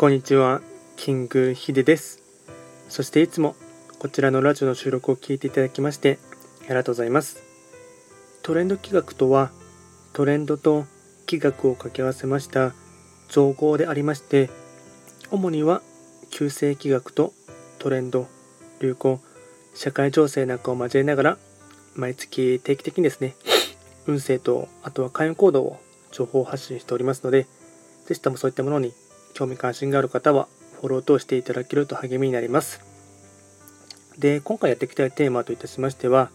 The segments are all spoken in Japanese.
こんにちは、キングヒデです。そしていつもこちらのラジオの収録を聞いていただきましてありがとうございます。トレンド企画とは、トレンドと企画を掛け合わせました造語でありまして、主には旧世企画とトレンド、流行、社会情勢なんかを交えながら、毎月定期的にですね、運勢とあとは開運行動を情報発信しておりますので、ぜひともそういったものに興味関心がある方はフォローとしていただけると励みになります。で、今回やっていきたいテーマといたしましては、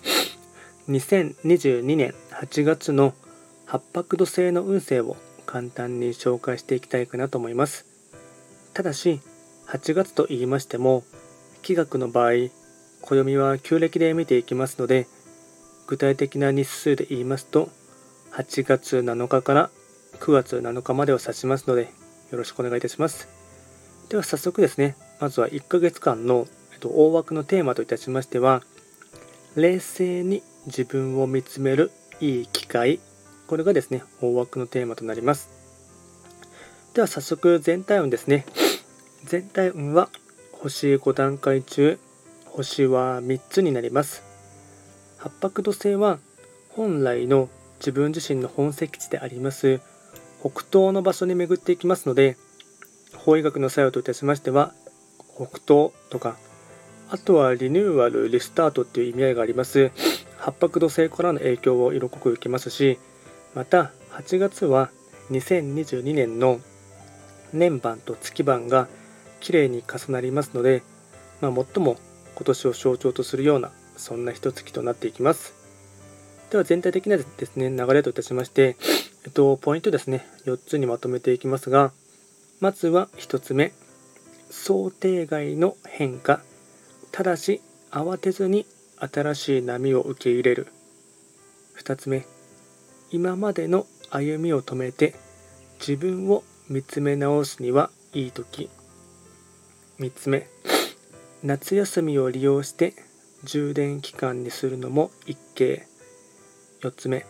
2022年8月の八白土星の運勢を簡単に紹介していきたいかなと思います。ただし、8月と言いましても、気学の場合、暦は旧暦で見ていきますので、具体的な日数で言いますと、8月7日から9月7日までを指しますので、よろしくお願いいたします。では早速ですね、まずは1ヶ月間の、えっと、大枠のテーマといたしましては、冷静に自分を見つめるいい機会。これがですね、大枠のテーマとなります。では早速全体運ですね。全体運は星5段階中、星は3つになります。八白土星は本来の自分自身の本石地であります北東の場所に巡っていきますので法医学の作用といたしましては北東とかあとはリニューアルリスタートっていう意味合いがあります。八白土星からの影響を色濃く受けますしまた8月は2022年の年番と月番がきれいに重なりますので、まあ、最も今年を象徴とするようなそんな一月となっていきます。では全体的なですね流れといたしましてえっと、ポイントですね、4つにまとめていきますが、まずは1つ目、想定外の変化、ただし慌てずに新しい波を受け入れる。2つ目、今までの歩みを止めて自分を見つめ直すにはいい時。3つ目、夏休みを利用して充電期間にするのも一計。4つ目、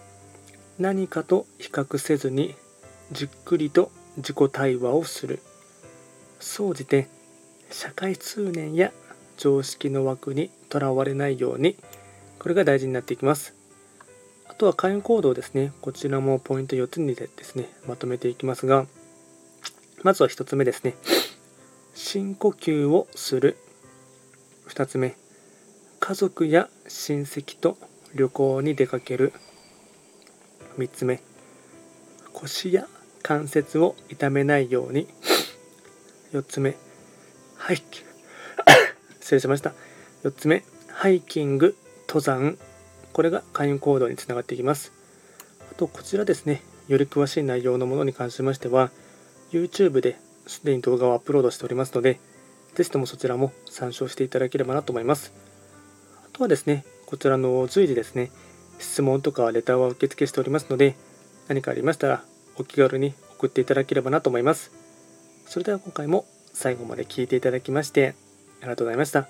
何かと比較せずにじっくりと自己対話をする。総じて社会通念や常識の枠にとらわれないように。これが大事になっていきます。あとは会員行動ですね。こちらもポイント4つにですねまとめていきますが。まずは1つ目ですね。深呼吸をする。2つ目。家族や親戚と旅行に出かける。3つ目。腰や関節を痛めないように。4つ目。はい 失礼しました。4つ目。ハイキング登山。これが開運行動につながっていきます。あとこちらですね。より詳しい内容のものに関しましては YouTube ですでに動画をアップロードしておりますのでぜひともそちらも参照していただければなと思います。あとはですねこちらの随時ですね質問とかレターは受付しておりますので何かありましたらお気軽に送っていただければなと思います。それでは今回も最後まで聞いていただきましてありがとうございました。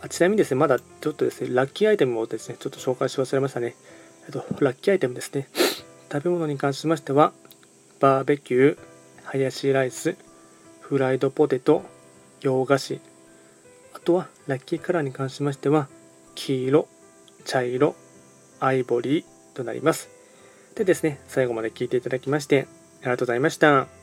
あちなみにですねまだちょっとですねラッキーアイテムをですねちょっと紹介し忘れましたね。えっとラッキーアイテムですね。食べ物に関しましてはバーベキューハヤシライスフライドポテト洋菓子。あとはラッキーカラーに関しましては黄色茶色アイボリーとなります。でですね、最後まで聞いていただきまして、ありがとうございました。